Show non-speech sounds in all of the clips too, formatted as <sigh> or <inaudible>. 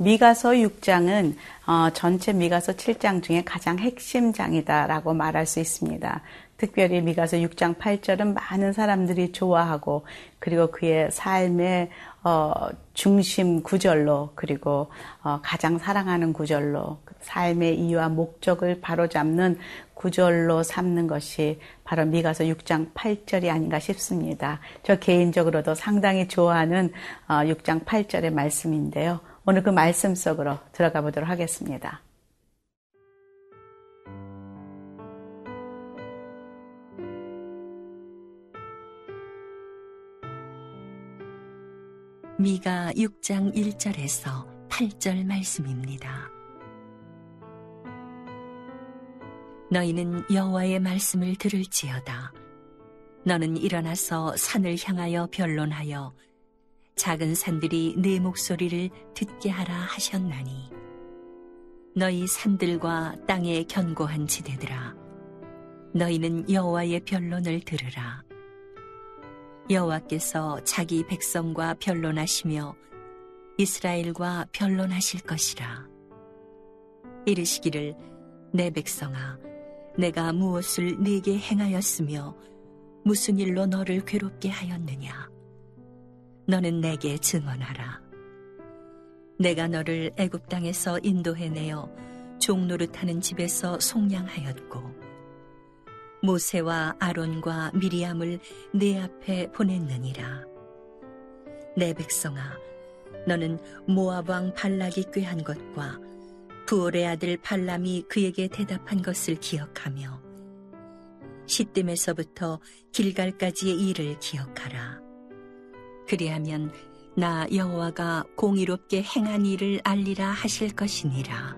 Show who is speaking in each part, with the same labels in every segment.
Speaker 1: 미가서 6장은 어, 전체 미가서 7장 중에 가장 핵심 장이다라고 말할 수 있습니다. 특별히 미가서 6장 8절은 많은 사람들이 좋아하고 그리고 그의 삶의 어, 중심 구절로 그리고 어, 가장 사랑하는 구절로 삶의 이유와 목적을 바로잡는 구절로 삼는 것이 바로 미가서 6장 8절이 아닌가 싶습니다. 저 개인적으로도 상당히 좋아하는 어, 6장 8절의 말씀인데요. 오늘 그 말씀 속으로 들어가 보도록 하겠습니다.
Speaker 2: 미가 6장 1절에서 8절 말씀입니다. 너희는 여호와의 말씀을 들을지어다. 너는 일어나서 산을 향하여 변론하여 작은 산들이 내 목소리를 듣게 하라 하셨나니 너희 산들과 땅의 견고한 지대들아 너희는 여호와의 변론을 들으라. 여호와께서 자기 백성과 변론하시며 이스라엘과 변론하실 것이라. 이르시기를 내 백성아 내가 무엇을 네게 행하였으며 무슨 일로 너를 괴롭게 하였느냐 너는 내게 증언하라. 내가 너를 애굽 땅에서 인도해 내어 종노릇하는 집에서 속량하였고 모세와 아론과 미리암을 내 앞에 보냈느니라. 내 백성아, 너는 모압 왕 발락이 꾀한 것과 부올의 아들 발람이 그에게 대답한 것을 기억하며 시뜸에서부터 길갈까지의 일을 기억하라. 그리하면 나 여호와가 공의롭게 행한 일을 알리라 하실 것이니라.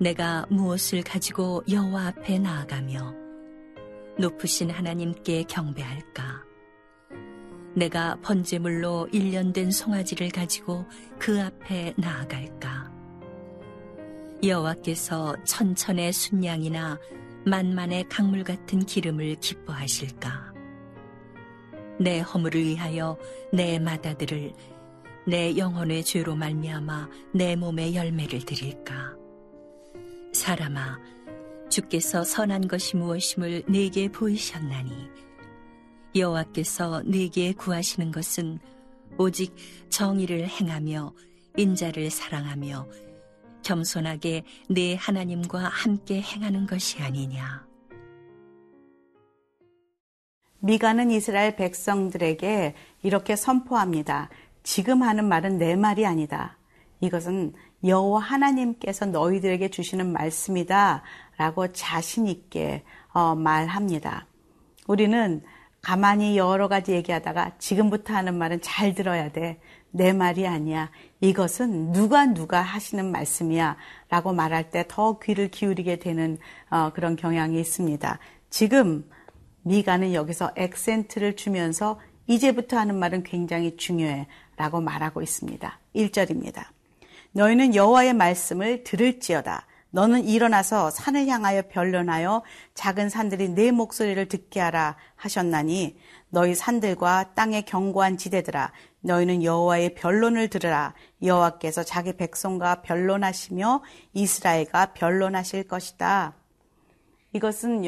Speaker 2: 내가 무엇을 가지고 여호와 앞에 나아가며 높으신 하나님께 경배할까? 내가 번제물로 일련된 송아지를 가지고 그 앞에 나아갈까? 여호와께서 천천의 순양이나 만만의 강물 같은 기름을 기뻐하실까? 내 허물을 위하여 내 마다들을 내 영혼의 죄로 말미암아 내 몸의 열매를 드릴까? 사람아, 주께서 선한 것이 무엇임을 내게 보이셨나니 여호와께서 내게 구하시는 것은 오직 정의를 행하며 인자를 사랑하며 겸손하게 내 하나님과 함께 행하는 것이 아니냐.
Speaker 1: 미가는 이스라엘 백성들에게 이렇게 선포합니다. 지금 하는 말은 내 말이 아니다. 이것은 여호와 하나님께서 너희들에게 주시는 말씀이다라고 자신 있게 어, 말합니다. 우리는 가만히 여러 가지 얘기하다가 지금부터 하는 말은 잘 들어야 돼. 내 말이 아니야. 이것은 누가 누가 하시는 말씀이야. 라고 말할 때 더 귀를 기울이게 되는 어, 그런 경향이 있습니다. 지금 미가는 여기서 액센트를 주면서 이제부터 하는 말은 굉장히 중요해. 라고 말하고 있습니다. 1절입니다. 너희는 여호와의 말씀을 들을지어다. 너는 일어나서 산을 향하여 변론하여 작은 산들이 내 목소리를 듣게 하라 하셨나니 너희 산들과 땅의 견고한 지대들아 너희는 여호와의 변론을 들으라 여호와께서 자기 백성과 변론하시며 이스라엘과 변론하실 것이다. 이것은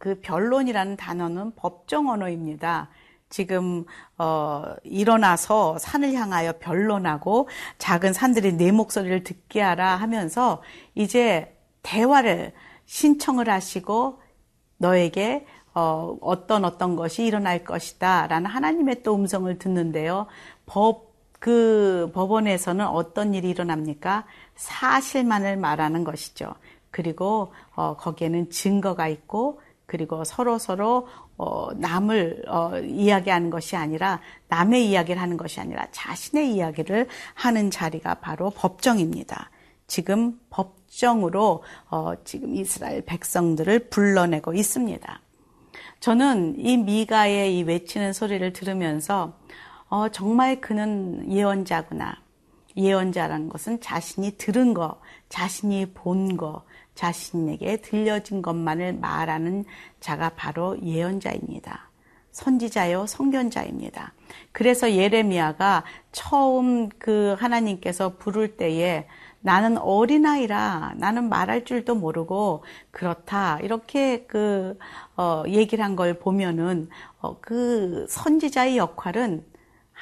Speaker 1: 그 변론이라는 단어는 법정 언어입니다. 지금 어, 일어나서 산을 향하여 변론하고 작은 산들이 내 목소리를 듣게 하라 하면서 이제 대화를 신청을 하시고 너에게 어, 어떤 어떤 것이 일어날 것이다 라는 하나님의 또 음성을 듣는데요. 법, 그 법원에서는 어떤 일이 일어납니까? 사실만을 말하는 것이죠. 그리고 어, 거기에는 증거가 있고 그리고 서로 서로 어, 남을 어, 이야기하는 것이 아니라 남의 이야기를 하는 것이 아니라 자신의 이야기를 하는 자리가 바로 법정입니다. 지금 법정으로 어, 지금 이스라엘 백성들을 불러내고 있습니다. 저는 이 미가의 이 외치는 소리를 들으면서 어, 정말 그는 예언자구나. 예언자라는 것은 자신이 들은 거, 자신이 본 거, 자신에게 들려진 것만을 말하는 자가 바로 예언자입니다. 선지자요, 성견자입니다. 그래서 예레미야가 처음 그 하나님께서 부를 때에 나는 어린아이라 나는 말할 줄도 모르고 그렇다. 이렇게 그, 어, 얘기를 한 걸 보면은, 어, 그 선지자의 역할은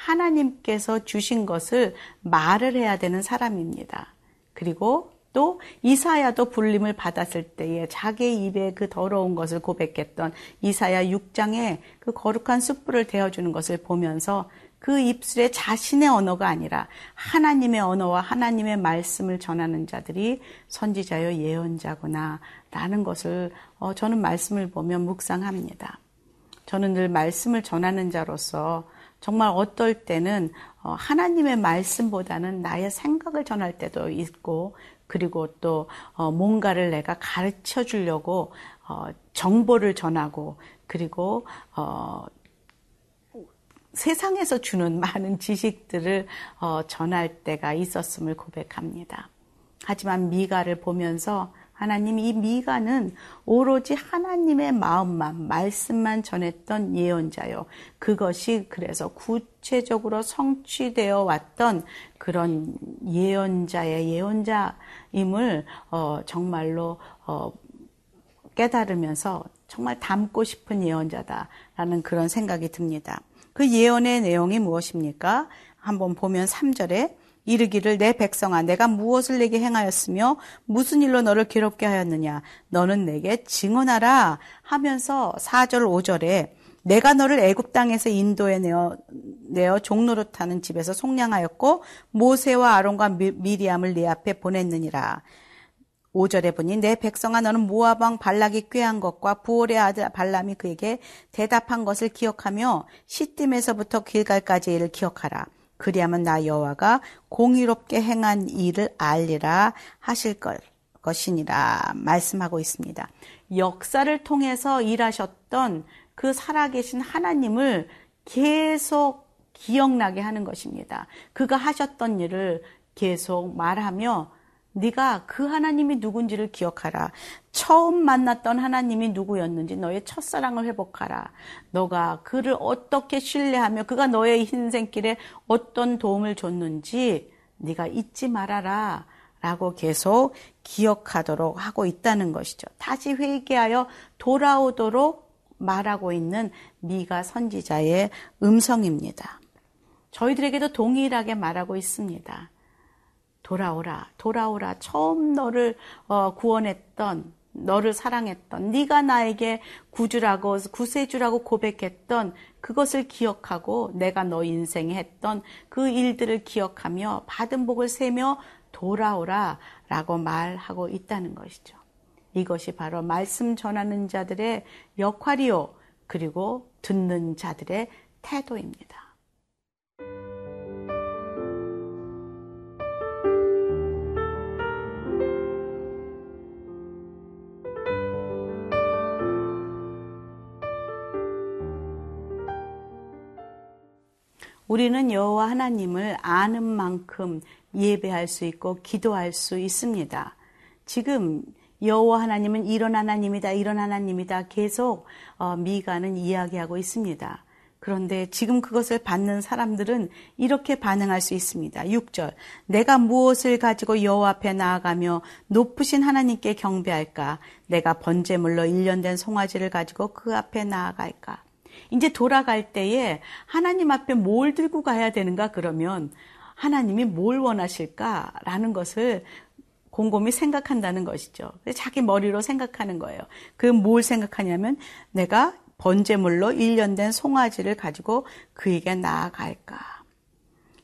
Speaker 1: 하나님께서 주신 것을 말을 해야 되는 사람입니다. 그리고 또 이사야도 불림을 받았을 때에 자기의 입에 그 더러운 것을 고백했던 이사야 6장에 그 거룩한 숯불을 대어주는 것을 보면서 그 입술에 자신의 언어가 아니라 하나님의 언어와 하나님의 말씀을 전하는 자들이 선지자여 예언자구나 라는 것을 어, 저는 말씀을 보면 묵상합니다. 저는 늘 말씀을 전하는 자로서 정말 어떨 때는 어, 하나님의 말씀보다는 나의 생각을 전할 때도 있고 그리고 또 어, 뭔가를 내가 가르쳐 주려고 어, 정보를 전하고 그리고 세상에서 주는 <laughs> 많은 지식들을 전할 때가 있었음을 고백합니다. 하지만 미가를 보면서 하나님 이 미가는 오로지 하나님의 마음만 말씀만 전했던 예언자요. 그것이 그래서 구체적으로 성취되어 왔던 그런 예언자의 예언자임을 어, 정말로 어, 깨달으면서 정말 닮고 싶은 예언자다라는 그런 생각이 듭니다. 그 예언의 내용이 무엇입니까? 한번 보면 3절에 이르기를 내 백성아 내가 무엇을 내게 행하였으며 무슨 일로 너를 괴롭게 하였느냐? 너는 내게 증언하라 하면서 4절 5절에 내가 너를 애굽 땅에서 인도에 내어 내어 종로로 타는 집에서 속량하였고 모세와 아론과 미리암을 네 앞에 보냈느니라. 5절에 보니 내 백성아 너는 모압 왕 발락이 꾀한 것과 부올의 아들 발람이 그에게 대답한 것을 기억하며 시딤에서부터 길갈까지 일을 기억하라 그리하면 나 여호와가 공의롭게 행한 일을 알리라 하실 것이니라 말씀하고 있습니다. 역사를 통해서 일하셨던 그 살아계신 하나님을 계속 기억나게 하는 것입니다. 그가 하셨던 일을 계속 말하며 네가 그 하나님이 누군지를 기억하라. 처음 만났던 하나님이 누구였는지 너의 첫사랑을 회복하라. 너가 그를 어떻게 신뢰하며 그가 너의 인생길에 어떤 도움을 줬는지 네가 잊지 말아라. 라고 계속 기억하도록 하고 있다는 것이죠. 다시 회개하여 돌아오도록 말하고 있는 미가 선지자의 음성입니다. 저희들에게도 동일하게 말하고 있습니다. 돌아오라, 돌아오라. 처음 너를 어, 구원했던, 너를 사랑했던, 네가 나에게 구주라고 구세주라고 고백했던 그것을 기억하고 내가 너 인생에 했던 그 일들을 기억하며 받은 복을 세며 돌아오라라고 말하고 있다는 것이죠. 이것이 바로 말씀 전하는 자들의 역할이요. 그리고 듣는 자들의 태도입니다. 우리는 여호와 하나님을 아는 만큼 예배할 수 있고 기도할 수 있습니다. 지금 여호와 하나님은 이런 하나님이다, 이런 하나님이다 계속 어, 미가는 이야기하고 있습니다. 그런데 지금 그것을 받는 사람들은 이렇게 반응할 수 있습니다. 6절. 내가 무엇을 가지고 여호와 앞에 나아가며 높으신 하나님께 경배할까? 내가 번제물로 일련된 송아지를 가지고 그 앞에 나아갈까? 이제 돌아갈 때에 하나님 앞에 뭘 들고 가야 되는가 그러면 하나님이 뭘 원하실까라는 것을 곰곰이 생각한다는 것이죠. 자기 머리로 생각하는 거예요. 그 뭘 생각하냐면 내가 번제물로 1년 된 송아지를 가지고 그에게 나아갈까.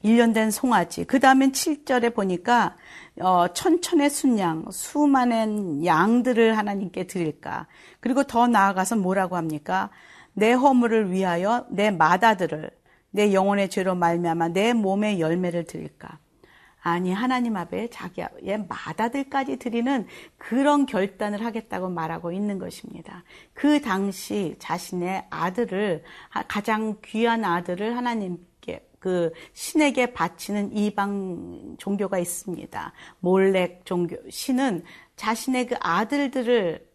Speaker 1: 1년 된 송아지. 그 다음엔 7절에 보니까 어, 천천의 순양, 수많은 양들을 하나님께 드릴까. 그리고 더 나아가서 뭐라고 합니까? 내 허물을 위하여 내 마다들을 내 영혼의 죄로 말미암아 내 몸의 열매를 드릴까? 아니 하나님 앞에 자기의 마다들까지 드리는 그런 결단을 하겠다고 말하고 있는 것입니다. 그 당시 자신의 아들을 가장 귀한 아들을 하나님께 그 신에게 바치는 이방 종교가 있습니다. 몰렉 종교 신은 자신의 그 아들들을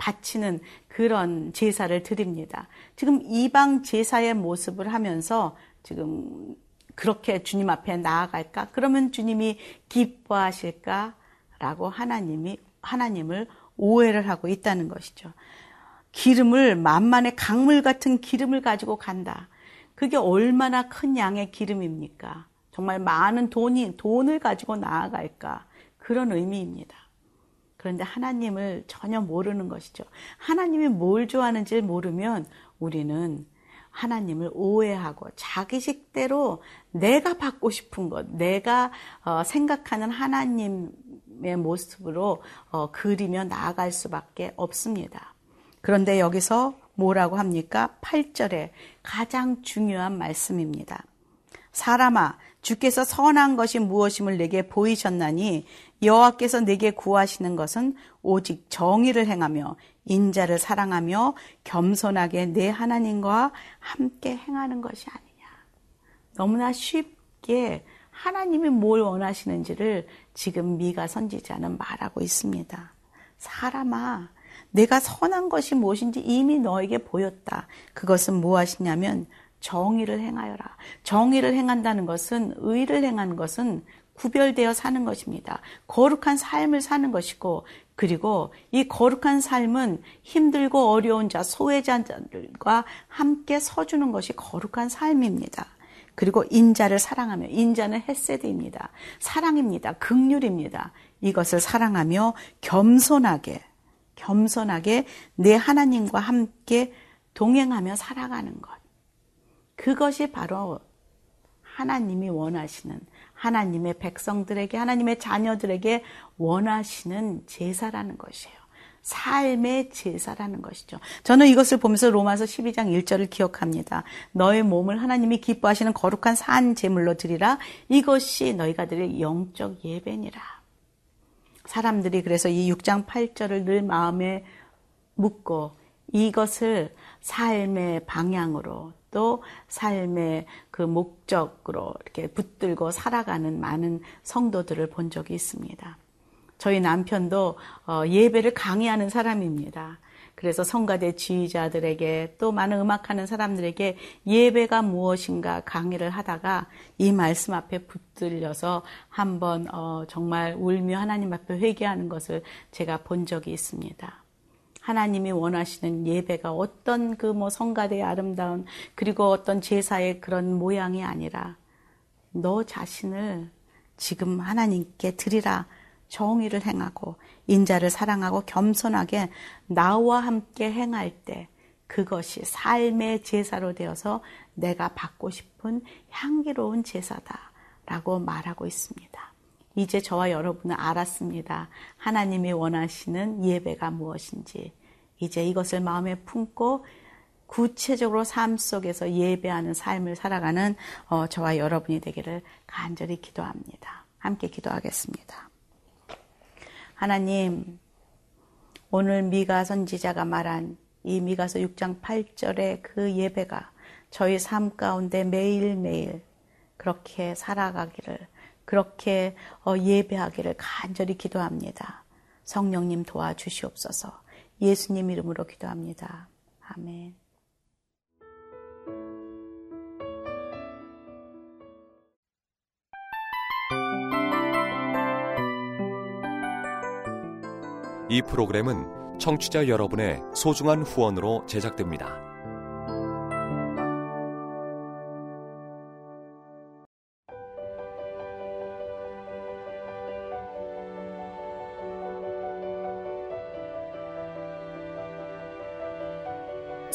Speaker 1: 바치는 그런 제사를 드립니다. 지금 이방 제사의 모습을 하면서 지금 그렇게 주님 앞에 나아갈까? 그러면 주님이 기뻐하실까? 라고 하나님이, 하나님을 오해를 하고 있다는 것이죠. 기름을 만만의 강물 같은 기름을 가지고 간다. 그게 얼마나 큰 양의 기름입니까? 정말 많은 돈이, 돈을 가지고 나아갈까? 그런 의미입니다. 그런데 하나님을 전혀 모르는 것이죠. 하나님이 뭘 좋아하는지를 모르면 우리는 하나님을 오해하고 자기식대로 내가 받고 싶은 것, 내가 어, 생각하는 하나님의 모습으로 어, 그리며 나아갈 수밖에 없습니다. 그런데 여기서 뭐라고 합니까? 8절에 가장 중요한 말씀입니다. 사람아, 주께서 선한 것이 무엇임을 내게 보이셨나니 여호와께서 내게 구하시는 것은 오직 정의를 행하며 인자를 사랑하며 겸손하게 내 하나님과 함께 행하는 것이 아니냐. 너무나 쉽게 하나님이 뭘 원하시는지를 지금 미가 선지자는 말하고 있습니다. 사람아, 내가 선한 것이 무엇인지 이미 너에게 보였다. 그것은 무엇이냐면 정의를 행하여라. 정의를 행한다는 것은 의를 행하는 것은 구별되어 사는 것입니다. 거룩한 삶을 사는 것이고 그리고 이 거룩한 삶은 힘들고 어려운 자, 소외자들과 함께 서주는 것이 거룩한 삶입니다. 그리고 인자를 사랑하며 인자는 햇세드입니다. 사랑입니다. 극률입니다. 이것을 사랑하며 겸손하게 겸손하게 내 하나님과 함께 동행하며 살아가는 것. 그것이 바로 하나님이 원하시는 하나님의 백성들에게 하나님의 자녀들에게 원하시는 제사라는 것이에요. 삶의 제사라는 것이죠. 저는 이것을 보면서 로마서 12장 1절을 기억합니다. 너의 몸을 하나님이 기뻐하시는 거룩한 산 제물로 드리라. 이것이 너희가 드릴 영적 예배니라. 사람들이 그래서 이 6장 8절을 늘 마음에 묻고 이것을 삶의 방향으로 또 삶의 그 목적으로 이렇게 붙들고 살아가는 많은 성도들을 본 적이 있습니다. 저희 남편도 어, 예배를 강의하는 사람입니다. 그래서 성가대 지휘자들에게 또 많은 음악하는 사람들에게 예배가 무엇인가 강의를 하다가 이 말씀 앞에 붙들려서 한번 어, 정말 울며 하나님 앞에 회개하는 것을 제가 본 적이 있습니다. 하나님이 원하시는 예배가 어떤 그 뭐 성가대의 아름다운 그리고 어떤 제사의 그런 모양이 아니라 너 자신을 지금 하나님께 드리라 정의를 행하고 인자를 사랑하고 겸손하게 나와 함께 행할 때 그것이 삶의 제사로 되어서 내가 받고 싶은 향기로운 제사다라고 말하고 있습니다. 이제 저와 여러분은 알았습니다. 하나님이 원하시는 예배가 무엇인지. 이제 이것을 마음에 품고 구체적으로 삶 속에서 예배하는 삶을 살아가는 어, 저와 여러분이 되기를 간절히 기도합니다. 함께 기도하겠습니다. 하나님, 오늘 미가 선지자가 말한 이 미가서 6장 8절의 그 예배가 저희 삶 가운데 매일매일 그렇게 살아가기를, 그렇게 어, 예배하기를 간절히 기도합니다. 성령님 도와주시옵소서. 예수님 이름으로 기도합니다. 아멘.
Speaker 3: 이 프로그램은 청취자 여러분의 소중한 후원으로 제작됩니다.